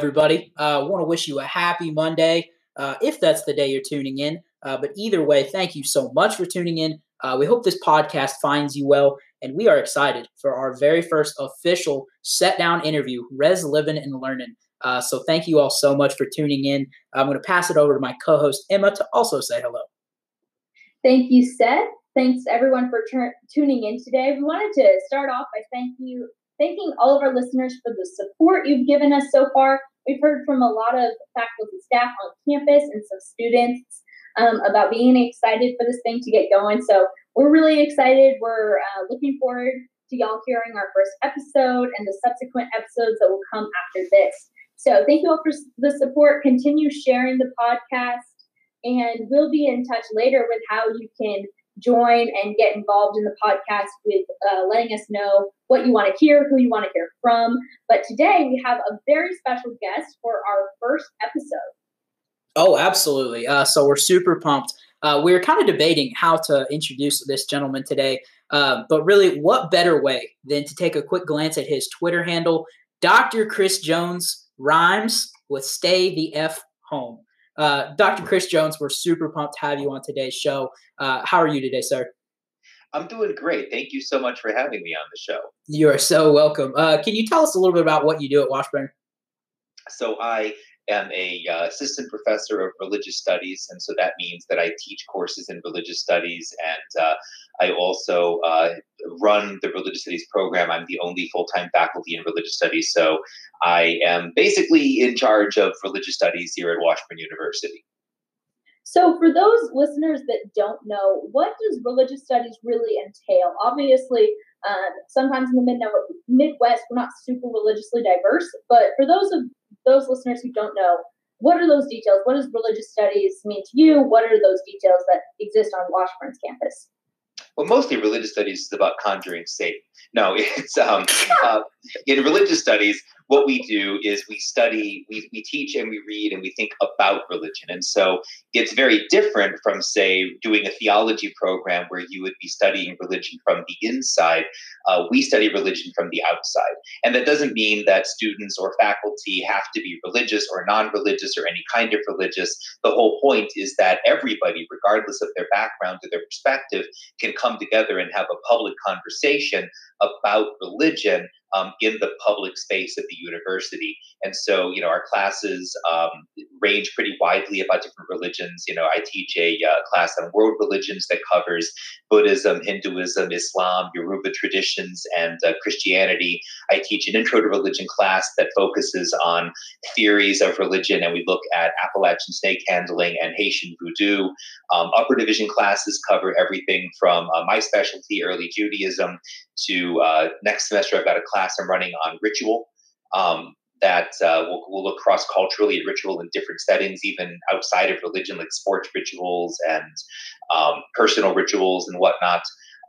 everybody. I uh, want to wish you a happy Monday, uh, if that's the day you're tuning in. Uh, but either way, thank you so much for tuning in. Uh, we hope this podcast finds you well, and we are excited for our very first official set down interview, Res Living and Learning. Uh, so thank you all so much for tuning in. I'm going to pass it over to my co host, Emma, to also say hello. Thank you, Seth. Thanks everyone for tur- tuning in today. We wanted to start off by thank you thanking all of our listeners for the support you've given us so far. We've heard from a lot of faculty staff on campus and some students um, about being excited for this thing to get going. So we're really excited. We're uh, looking forward to y'all hearing our first episode and the subsequent episodes that will come after this. So thank you all for the support. Continue sharing the podcast, and we'll be in touch later with how you can join and get involved in the podcast with uh, letting us know what you want to hear, who you want to hear from. But today we have a very special guest for our first episode. Oh, absolutely. Uh, so we're super pumped. Uh, we are kind of debating how to introduce this gentleman today, uh, but really, what better way than to take a quick glance at his Twitter handle, Dr. Chris Jones rhymes with "Stay the F Home." Uh, Dr. Chris Jones, we're super pumped to have you on today's show. Uh, how are you today, sir? I'm doing great. Thank you so much for having me on the show. You are so welcome. Uh, can you tell us a little bit about what you do at Washburn? So I am a uh, assistant professor of religious studies, and so that means that I teach courses in religious studies, and uh, I also uh, run the religious studies program. I'm the only full time faculty in religious studies, so I am basically in charge of religious studies here at Washburn University. So, for those listeners that don't know, what does religious studies really entail? Obviously, um, sometimes in the Midwest, we're not super religiously diverse, but for those of those listeners who don't know, what are those details? What does religious studies mean to you? What are those details that exist on Washburn's campus? Well, mostly religious studies is about conjuring Satan. No, it's um, uh, in religious studies what we do is we study, we, we teach and we read and we think about religion. And so it's very different from, say, doing a theology program where you would be studying religion from the inside. Uh, we study religion from the outside. And that doesn't mean that students or faculty have to be religious or non religious or any kind of religious. The whole point is that everybody, regardless of their background or their perspective, can come together and have a public conversation about religion um, in the public space of the university. And so, you know, our classes um, range pretty widely about different religions. You know, I teach a uh, class on world religions that covers Buddhism, Hinduism, Islam, Yoruba traditions, and uh, Christianity. I teach an intro to religion class that focuses on theories of religion, and we look at Appalachian snake handling and Haitian voodoo. Um, upper division classes cover everything from uh, my specialty, early Judaism, to uh, next semester I've got a class I'm running on ritual. Um, that uh, will, will look cross culturally at ritual in different settings, even outside of religion, like sports rituals and um, personal rituals and whatnot.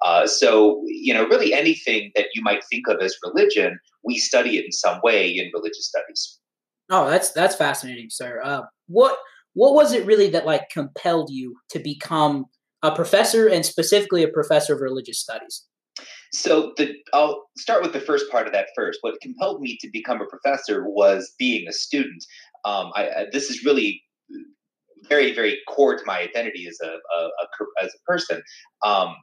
Uh, so, you know, really anything that you might think of as religion, we study it in some way in religious studies. Oh, that's that's fascinating, sir. Uh, what what was it really that like compelled you to become a professor and specifically a professor of religious studies? So the I'll start with the first part of that first. What compelled me to become a professor was being a student. Um, I, this is really very very core to my identity as a, a, a as a person. Um,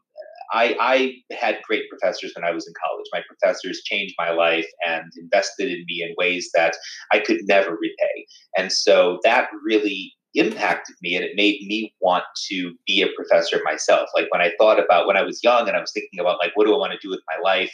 I, I, had great professors when I was in college. My professors changed my life and invested in me in ways that I could never repay. And so that really impacted me and it made me want to be a professor myself. Like when I thought about when I was young and I was thinking about like what do I want to do with my life,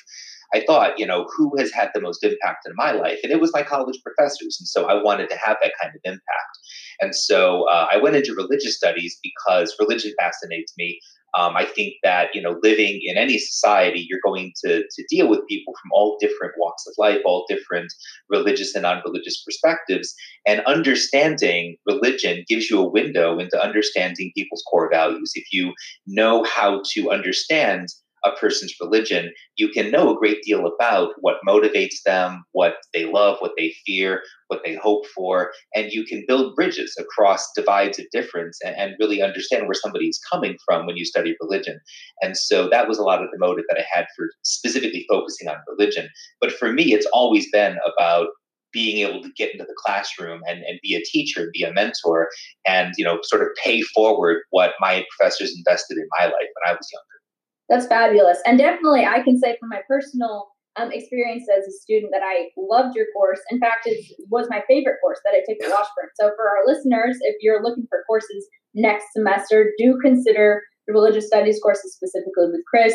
I thought, you know, who has had the most impact in my life? And it was my college professors. And so I wanted to have that kind of impact. And so uh, I went into religious studies because religion fascinates me. Um, I think that you know, living in any society, you're going to to deal with people from all different walks of life, all different religious and non-religious perspectives, and understanding religion gives you a window into understanding people's core values. If you know how to understand a person's religion, you can know a great deal about what motivates them, what they love, what they fear, what they hope for, and you can build bridges across divides of difference and, and really understand where somebody is coming from when you study religion. And so that was a lot of the motive that I had for specifically focusing on religion. But for me, it's always been about being able to get into the classroom and, and be a teacher, be a mentor, and you know, sort of pay forward what my professors invested in my life when I was younger. That's fabulous, and definitely I can say from my personal um, experience as a student that I loved your course. In fact, it was my favorite course that I took at Washburn. So for our listeners, if you're looking for courses next semester, do consider the religious studies courses specifically with Chris.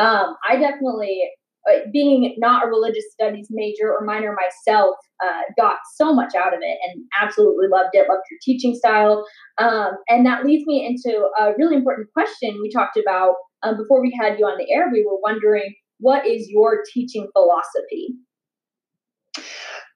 Um, I definitely being not a religious studies major or minor myself, uh, got so much out of it and absolutely loved it, loved your teaching style. Um, and that leads me into a really important question we talked about um, before we had you on the air. We were wondering, what is your teaching philosophy?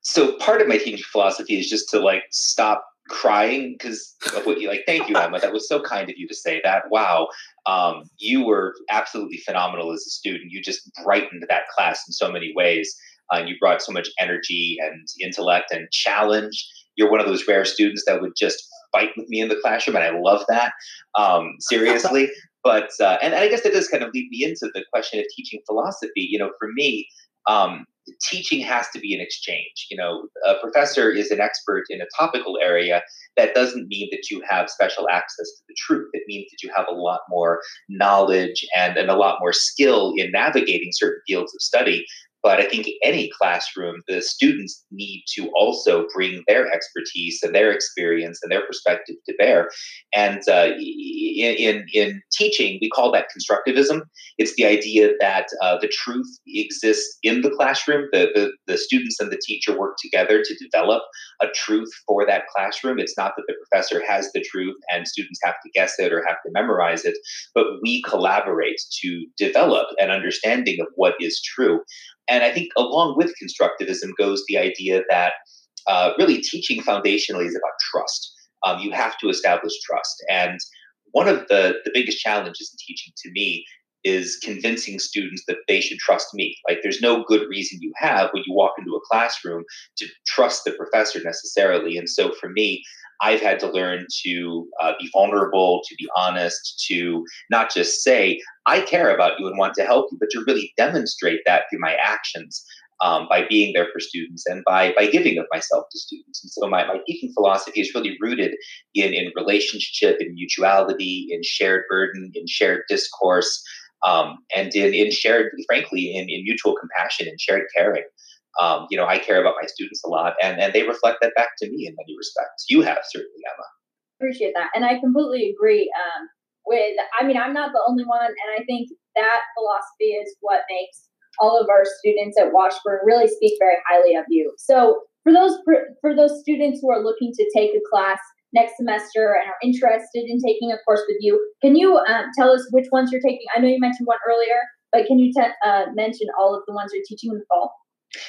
So part of my teaching philosophy is just to like stop crying because of what you like. Thank you, Emma. That was so kind of you to say that. Wow. Um, you were absolutely phenomenal as a student. You just brightened that class in so many ways. Uh, you brought so much energy and intellect and challenge. You're one of those rare students that would just fight with me in the classroom, and I love that. Um, seriously. but uh, and, and I guess that does kind of lead me into the question of teaching philosophy. You know, for me, um, teaching has to be an exchange. You know, a professor is an expert in a topical area. That doesn't mean that you have special access to the truth. It means that you have a lot more knowledge and, and a lot more skill in navigating certain fields of study but I think any classroom, the students need to also bring their expertise and their experience and their perspective to bear. And uh, in, in teaching, we call that constructivism. It's the idea that uh, the truth exists in the classroom. The, the, the students and the teacher work together to develop a truth for that classroom. It's not that the professor has the truth and students have to guess it or have to memorize it, but we collaborate to develop an understanding of what is true. And I think along with constructivism goes the idea that uh, really teaching foundationally is about trust. Um, you have to establish trust. And one of the, the biggest challenges in teaching to me is convincing students that they should trust me. Like, there's no good reason you have when you walk into a classroom to trust the professor necessarily. And so, for me, I've had to learn to uh, be vulnerable, to be honest, to not just say, I care about you and want to help you, but to really demonstrate that through my actions. Um, by being there for students and by by giving of myself to students. And so my, my teaching philosophy is really rooted in in relationship, in mutuality, in shared burden, in shared discourse, um, and in in shared, frankly, in, in mutual compassion and shared caring um, you know, I care about my students a lot, and and they reflect that back to me in many respects. You have certainly, Emma. Appreciate that, and I completely agree. Um, with, I mean, I'm not the only one, and I think that philosophy is what makes all of our students at Washburn really speak very highly of you. So, for those for those students who are looking to take a class next semester and are interested in taking a course with you, can you um, tell us which ones you're taking? I know you mentioned one earlier, but can you te- uh, mention all of the ones you're teaching in the fall?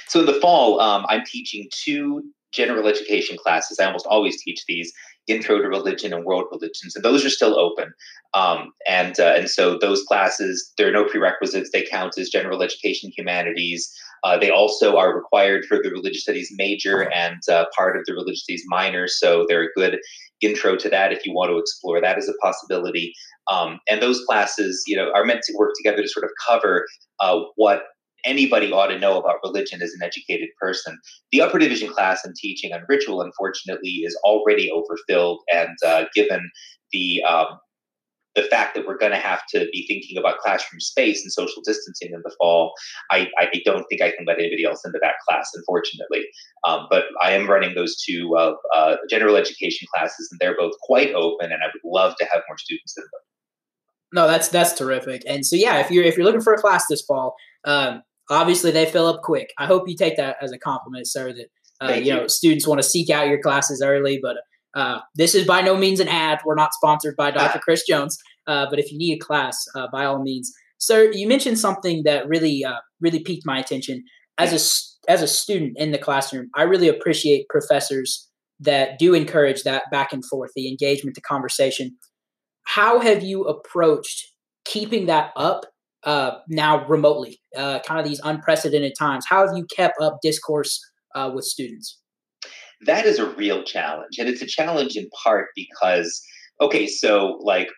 So in the fall, um, I'm teaching two general education classes. I almost always teach these intro to religion and world religions and those are still open. Um, and uh, and so those classes there are no prerequisites. They count as general education humanities. Uh, they also are required for the religious studies major and uh, part of the religious studies minor so they're a good intro to that if you want to explore that as a possibility. Um, and those classes you know are meant to work together to sort of cover uh, what anybody ought to know about religion as an educated person. The upper division class in teaching on ritual, unfortunately, is already overfilled, and uh, given the um, the fact that we're going to have to be thinking about classroom space and social distancing in the fall, I, I don't think I can let anybody else into that class, unfortunately. Um, but I am running those two uh, uh, general education classes, and they're both quite open, and I would love to have more students in them. No, that's that's terrific. And so yeah, if you're if you're looking for a class this fall, um, obviously they fill up quick. I hope you take that as a compliment, sir. That uh, you, you, know students want to seek out your classes early, but uh, this is by no means an ad. We're not sponsored by Dr. Chris Jones, uh, but if you need a class, uh, by all means, sir. You mentioned something that really uh, really piqued my attention as a as a student in the classroom. I really appreciate professors that do encourage that back and forth, the engagement, the conversation. How have you approached keeping that up uh, now remotely, uh, kind of these unprecedented times. How have you kept up discourse uh, with students? That is a real challenge. And it's a challenge in part because, okay, so like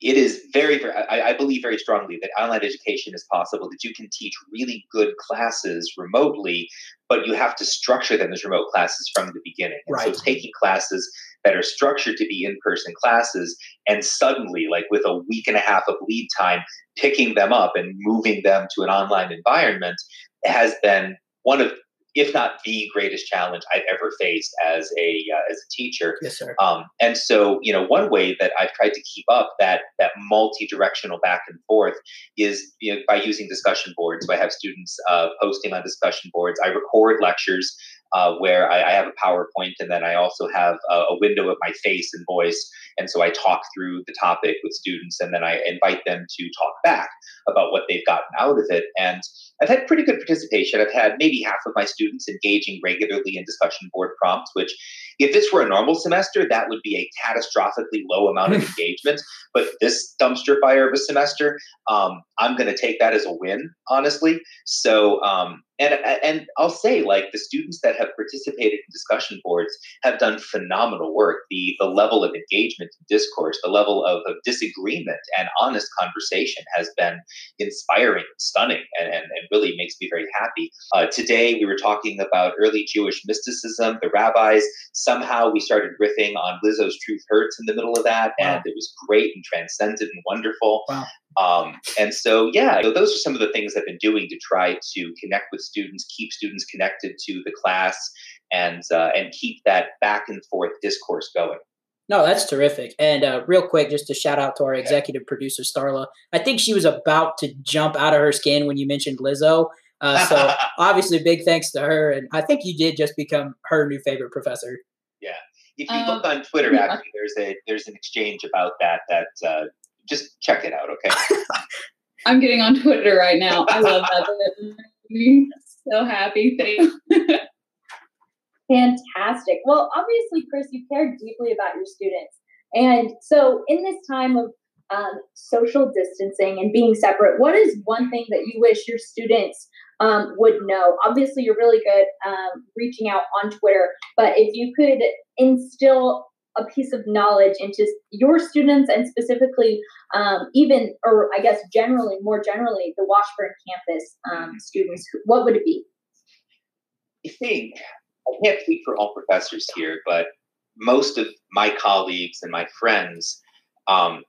it is very, very I, I, believe very strongly that online education is possible, that you can teach really good classes remotely, but you have to structure them as remote classes from the beginning. And right. so taking classes that are structured to be in-person classes and suddenly, like with a week and a half of lead time, picking them up and moving them to an online environment has been one of if not the greatest challenge I've ever faced as a uh, as a teacher. Yes, sir. Um, and so, you know, one way that I've tried to keep up that that multi-directional back and forth is you know, by using discussion boards. So I have students uh, posting on discussion boards. I record lectures uh, where I, I, have a PowerPoint and then I also have a, a, window of my face and voice. And so I talk through the topic with students and then I invite them to talk back about what they've gotten out of it. And I've had pretty good participation. I've had maybe half of my students engaging regularly in discussion board prompts, which if this were a normal semester, that would be a catastrophically low amount of engagement. But this dumpster fire of a semester, um, I'm going to take that as a win, honestly. So um, and and I'll say like the students that have participated in discussion boards have done phenomenal work. The the level of engagement and discourse, the level of, of disagreement and honest conversation has been inspiring, stunning, and, and, and really makes me very happy. Uh, today we were talking about early Jewish mysticism, the rabbis. Somehow we started riffing on Lizzo's "Truth Hurts" in the middle of that, wow. and it was great and transcendent and wonderful. Wow. Um, and so, yeah, those are some of the things I've been doing to try to connect with students, keep students connected to the class, and uh, and keep that back and forth discourse going. No, that's terrific. And uh, real quick, just to shout out to our executive producer, Starla. I think she was about to jump out of her skin when you mentioned Lizzo. Uh, so obviously, big thanks to her. And I think you did just become her new favorite professor. Yeah. If you look um, on Twitter, actually, there's a there's an exchange about that that uh, just check it out, okay? I'm getting on Twitter right now. I love that. so happy. Thanks. Fantastic. Well, obviously, Chris, you care deeply about your students. And so, in this time of um, social distancing and being separate, what is one thing that you wish your students um, would know? Obviously, you're really good um, reaching out on Twitter, but if you could instill a piece of knowledge into your students and specifically um, even or i guess generally more generally the washburn campus um, students what would it be i think i can't speak for all professors here but most of my colleagues and my friends um,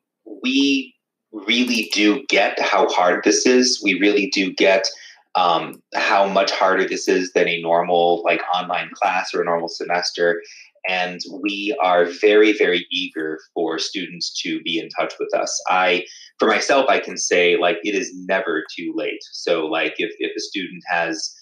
we really do get how hard this is we really do get um, how much harder this is than a normal like online class or a normal semester. And we are very very eager for students to be in touch with us. I for myself i can say like it is never too late. So like if, if a student has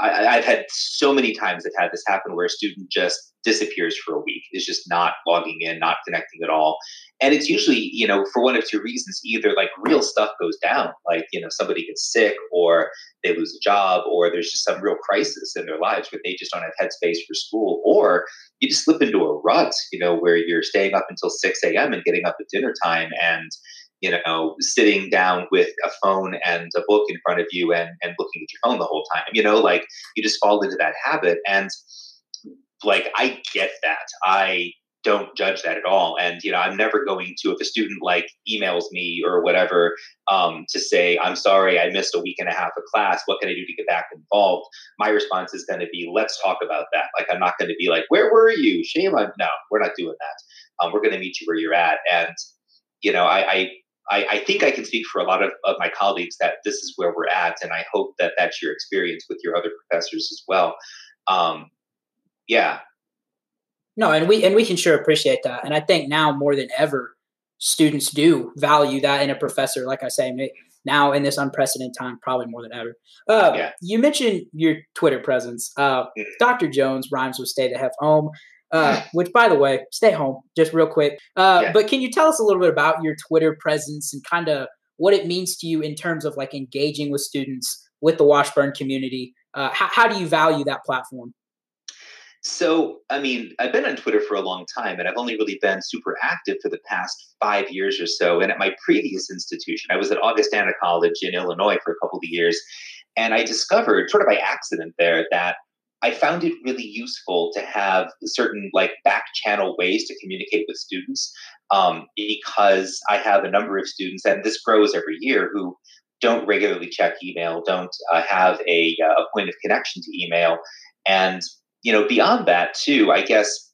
I, have had so many times I've had this happen where a student just disappears for a week, is just not logging in, not connecting at all. And it's usually, you know, for one of two reasons either like real stuff goes down, like, you know, somebody gets sick or they lose a job or there's just some real crisis in their lives where they just don't have headspace for school, or you just slip into a rut, you know, where you're staying up until 6 a.m. and getting up at dinner time and you know, sitting down with a phone and a book in front of you and, and looking at your phone the whole time. You know, like you just fall into that habit. And like, I get that. I don't judge that at all. And, you know, I'm never going to, if a student like emails me or whatever um, to say, I'm sorry, I missed a week and a half of class. What can I do to get back involved? My response is going to be, let's talk about that. Like, I'm not going to be like, where were you? Shame on, no, we're not doing that. Um, we're going to meet you where you're at. And, you know, I, I I, I, think I can speak for a lot of, of my colleagues that this is where we're at, and I hope that that's your experience with your other professors as well. Um, yeah. No, and we and we can sure appreciate that, and I think now more than ever, students do value that in a professor. Like I say, now in this unprecedented time, probably more than ever. Uh, yeah. You mentioned your Twitter presence. Uh, mm. Dr. Jones rhymes with "stay the heck home." Uh, which, by the way, stay home, just real quick. Uh, yeah. But can you tell us a little bit about your Twitter presence and kind of what it means to you in terms of like engaging with students with the Washburn community? Uh, how, how do you value that platform? So, I mean, I've been on Twitter for a long time, and I've only really been super active for the past five years or so. And at my previous institution, I was at Augustana College in Illinois for a couple of years, and I discovered, sort of by accident, there that I found it really useful to have certain like back channel ways to communicate with students. um, because I have a number of students, and this grows every year, who don't regularly check email, don't uh, have a, uh, a point of connection to email, and you know beyond that too. I guess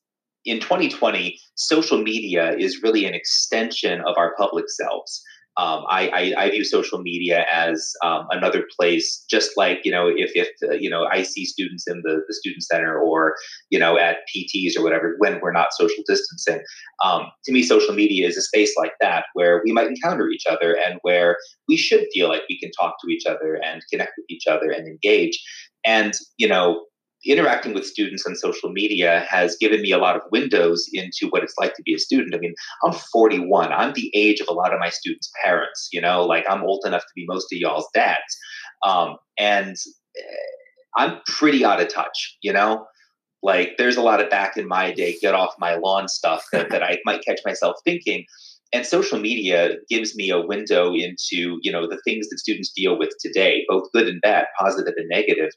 in 2020, social media is really an extension of our public selves. Um, I, I, I, view social media as um, another place, just like you know, if if uh, you know, I see students in the, the student center or you know at PTs or whatever when we're not social distancing. Um, to me, social media is a space like that where we might encounter each other and where we should feel like we can talk to each other and connect with each other and engage. And you know, interacting with students on social media has given me a lot of windows into what it's like to be a student. I mean, I'm 41. I'm the age of a lot of my students' parents, you know, like I'm old enough to be most of y'all's dads. Um, and eh, I'm pretty out of touch, you know? Like there's a lot of back in my day, get off my lawn stuff that, that I might catch myself thinking and social media gives me a window into you know the things that students deal with today both good and bad positive and negative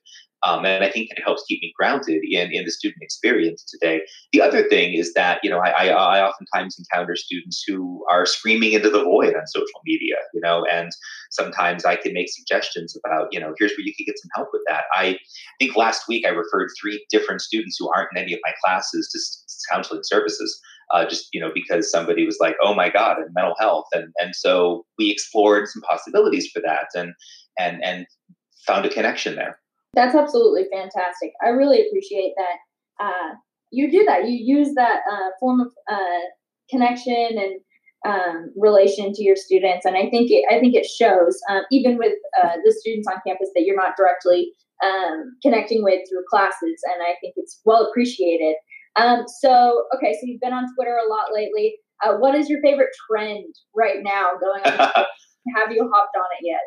um, and I think it helps keep me grounded in, in the student experience today. The other thing is that, you know, I, I, I oftentimes encounter students who are screaming into the void on social media, you know, and sometimes I can make suggestions about, you know, here's where you could get some help with that. I think last week I referred three different students who aren't in any of my classes to counseling services. Uh, just you know because somebody was like oh my god and mental health and and so we explored some possibilities for that and and and found a connection there that's absolutely fantastic. I really appreciate that. Uh, you do that. You use that uh, form of uh, connection and um, relation to your students, and I think it, I think it shows um, even with uh, the students on campus that you're not directly um, connecting with through classes, and I think it's well appreciated. Um, so, okay, so you've been on Twitter a lot lately. Uh, what is your favorite trend right now going on? Have you hopped on it yet?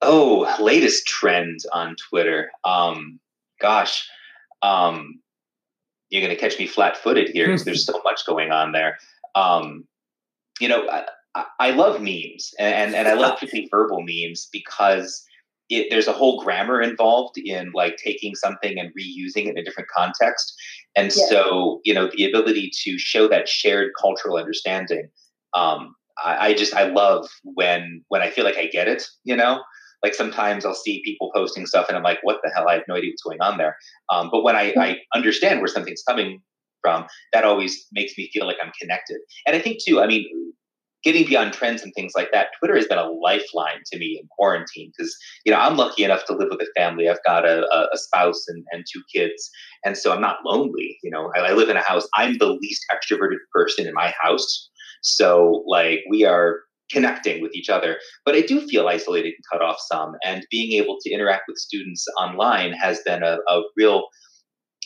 Oh, latest trend on Twitter. Um, gosh, um, you're going to catch me flat-footed here because there's so much going on there. Um, you know, I, I love memes and, and I love particularly verbal memes because it, there's a whole grammar involved in like taking something and reusing it in a different context. And yeah. so, you know, the ability to show that shared cultural understanding. Um, I, I just I love when when I feel like I get it, you know like sometimes I'll see people posting stuff and I'm like, what the hell? I have no idea what's going on there. Um, but when I, I understand where something's coming from, that always makes me feel like I'm connected. And I think too, I mean, getting beyond trends and things like that, Twitter has been a lifeline to me in quarantine because you know I'm lucky enough to live with a family. I've got a, a spouse and, and two kids, and so I'm not lonely. You know, I, I live in a house. I'm the least extroverted person in my house, so like we are connecting with each other. But I do feel isolated and cut off some, and being able to interact with students online has been a, a real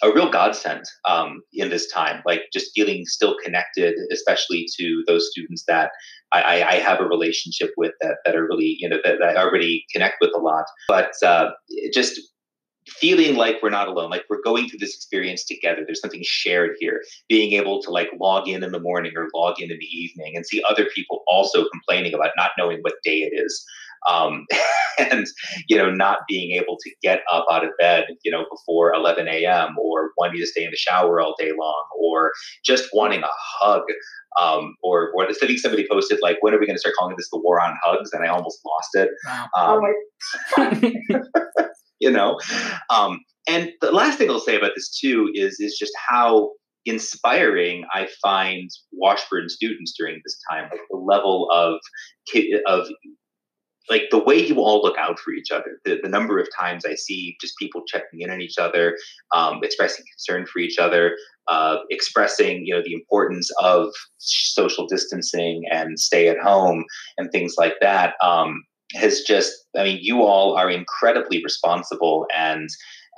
a real godsend um, in this time. Like just feeling still connected, especially to those students that I, I, have a relationship with that that are really you know that, that I already connect with a lot. But uh, just feeling like we're not alone like we're going through this experience together there's something shared here being able to like log in in the morning or log in in the evening and see other people also complaining about not knowing what day it is um, and you know not being able to get up out of bed you know before 11 a.m or wanting to stay in the shower all day long or just wanting a hug um, or or I think somebody posted like, when are we going to start calling this the war on hugs? And I almost lost it. Wow. Um, oh you know? Um, and the last thing i'll say about this too is is just how inspiring i find washburn students during this time like the level of of like the way you all look out for each other the, the number of times i see just people checking in on each other um, expressing concern for each other uh, expressing you know the importance of social distancing and stay at home and things like that um, has just, I mean, you all are incredibly responsible and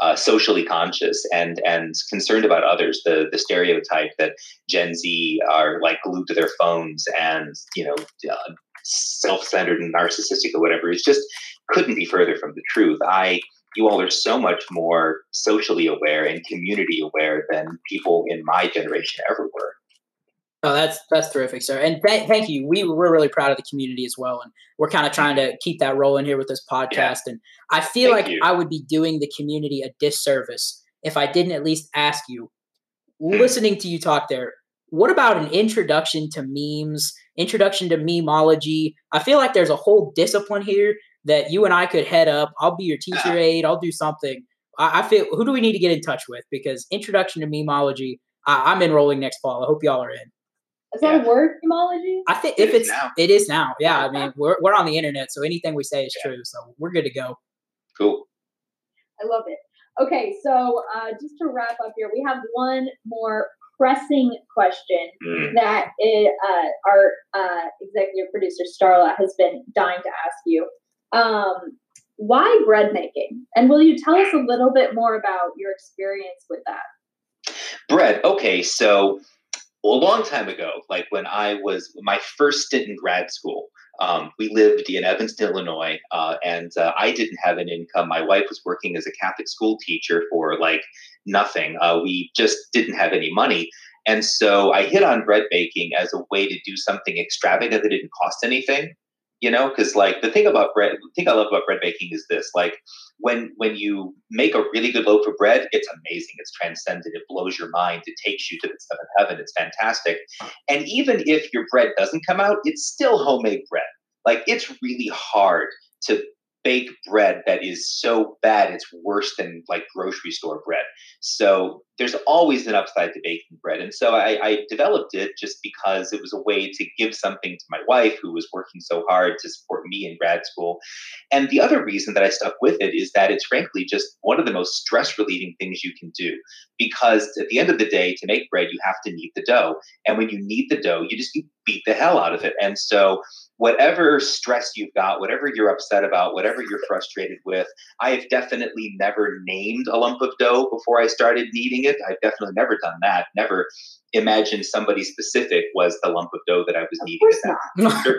uh, socially conscious and and concerned about others. The the stereotype that Gen Z are like glued to their phones and you know uh, self-centered and narcissistic or whatever is just couldn't be further from the truth. I you all are so much more socially aware and community aware than people in my generation ever were. Oh, that's that's terrific, sir. And th- thank you. We we're really proud of the community as well, and we're kind of trying to keep that rolling here with this podcast. Yeah. And I feel thank like you. I would be doing the community a disservice if I didn't at least ask you, hmm. listening to you talk there, what about an introduction to memes, introduction to memology? I feel like there's a whole discipline here that you and I could head up. I'll be your teacher aide. I'll do something. I, I feel who do we need to get in touch with? Because introduction to memology, I, I'm enrolling next fall. I hope y'all are in. Is that yeah. a word, memology? I think if it's now. it is now. Yeah, I mean we're we're on the internet, so anything we say is yeah. true. So we're good to go. Cool. I love it. Okay, so uh, just to wrap up here, we have one more pressing question mm. that it, uh, our uh, executive producer Starla has been dying to ask you. Um, why bread making? And will you tell us a little bit more about your experience with that? Bread. Okay, so a long time ago, like when I was my first stint in grad school, um, we lived in Evanston, Illinois, uh, and uh, I didn't have an income. My wife was working as a Catholic school teacher for like nothing. Uh, we just didn't have any money. And so I hit on bread baking as a way to do something extravagant that didn't cost anything you know because like the thing about bread the thing i love about bread baking is this like when when you make a really good loaf of bread it's amazing it's transcendent it blows your mind it takes you to the seventh heaven it's fantastic. And even if your bread doesn't come out it's still homemade bread. Like it's really hard to bake bread that is so bad it's worse than like grocery store bread. So there's always an upside to baking bread. And so I, I, developed it just because it was a way to give something to my wife who was working so hard to support me in grad school. And the other reason that I stuck with it is that it's frankly just one of the most stress relieving things you can do. Because at the end of the day, to make bread, you have to knead the dough. And when you knead the dough, you just you beat the hell out of it. And so whatever stress you've got, whatever you're upset about, whatever you're frustrated with, I have definitely never named a lump of dough before I started kneading it. I've definitely never done that. Never imagined somebody specific was the lump of dough that I was of kneading. Not. not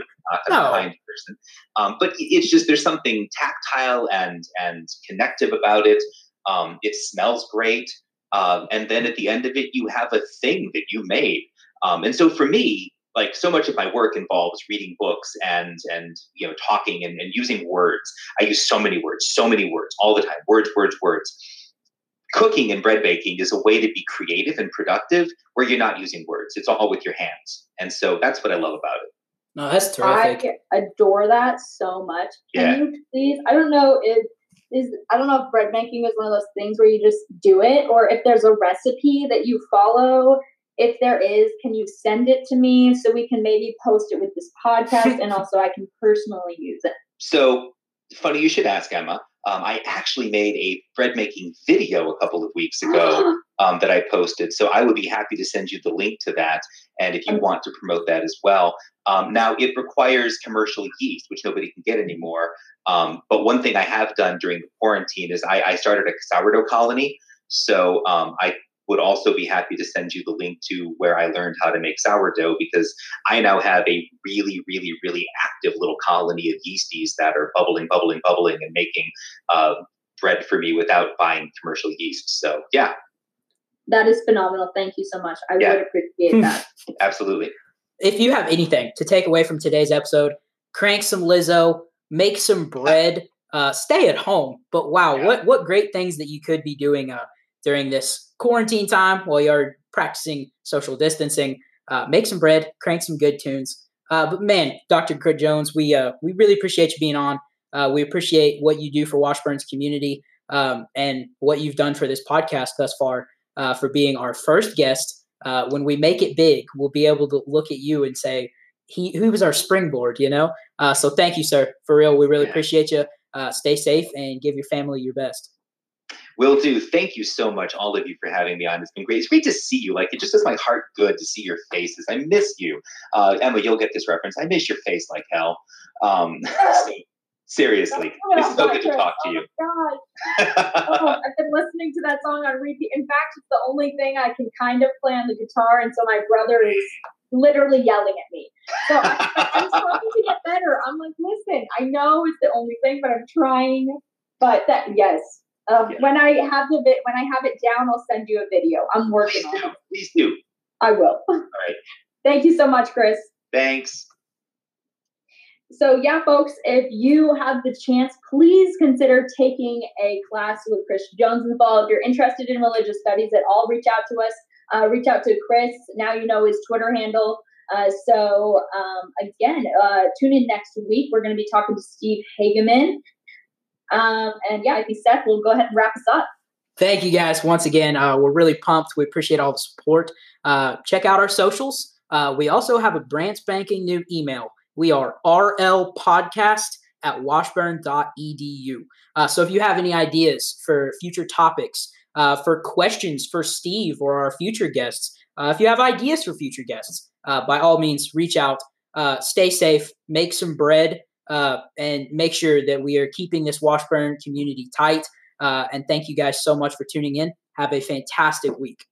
a no. kind person. Um, but it's just there's something tactile and and connective about it. Um, it smells great. Um, and then at the end of it, you have a thing that you made. Um, and so for me, like so much of my work involves reading books and and you know talking and, and using words. I use so many words so many words all the time words words words. Cooking and bread baking is a way to be creative and productive where you're not using words. It's all with your hands. And so that's what i love about it. No that's terrific. I adore that so much. Can yeah. you please i don't know if is I don't know if bread making is one of those things where you just do it or if there's a recipe that you follow if there is, can you send it to me so we can maybe post it with this podcast and also I can personally use it? So funny you should ask, Emma. Um, I actually made a bread making video a couple of weeks ago um, that I posted. So I would be happy to send you the link to that. And if you want to promote that as well. Um, now, it requires commercial yeast, which nobody can get anymore. Um, but one thing I have done during the quarantine is I, I started a sourdough colony. So um, I would also be happy to send you the link to where I learned how to make sourdough because I now have a really, really, really active little colony of yeasties that are bubbling, bubbling, bubbling, and making uh, bread for me without buying commercial yeast. So, yeah. That is phenomenal. Thank you so much. I yeah. would appreciate that. Absolutely. If you have anything to take away from today's episode, crank some Lizzo, make some bread, uh, stay at home. But wow, yeah. what what great things that you could be doing uh, during this quarantine time while you're practicing social distancing. Uh, make some bread, crank some good tunes. Uh, but man, Dr. Chris Jones, we uh, we really appreciate you being on. Uh, we appreciate what you do for Washburn's community um, and what you've done for this podcast thus far. Uh, for being our first guest. Uh, when we make it big, we'll be able to look at you and say, "He, he was our springboard," you know. so thank you, sir. For real, we really yeah. appreciate you. stay safe and give your family your best. Will do. Thank you so much, all of you, for having me on. It's been great. It's great to see you. Like, it just does my heart good to see your faces. I miss you. Uh, Emma, you'll get this reference. I miss your face like hell. Um, seriously, it's so good to talk to you. Oh, oh, I've been listening to that song on repeat. In fact, it's the only thing I can kind of play on the guitar. And so my brother is literally yelling at me. So I, I'm trying to get better. I'm like, listen, I know it's the only thing, but I'm trying. But that, yes, um, yeah. When I have the bit, when I have it down, I'll send you a video. I'm working Please on do. it. Please do. I will. All right. Thank you so much, Chris. Thanks. So, yeah, folks, if you have the chance, please consider taking a class with Chris Jones in the fall. If you're interested in religious studies at all, reach out to us. Uh, reach out to Chris. Now you know his Twitter handle. Uh, so um, again, uh, tune in next week. We're going to be talking to Steve Hageman. Um, and yeah, I think Seth will go ahead and wrap us up. Thank you guys once again. Uh, we're really pumped. We appreciate all the support. Uh, check out our socials. Uh, we also have a brand spanking new email. We are RL Podcast at washburn.edu. Uh, so if you have any ideas for future topics, uh, for questions for Steve or our future guests, uh, if you have ideas for future guests, uh, by all means, reach out. Uh, stay safe, make some bread, uh, and make sure that we are keeping this Washburn community tight. and thank you guys so much for tuning in. Have a fantastic week.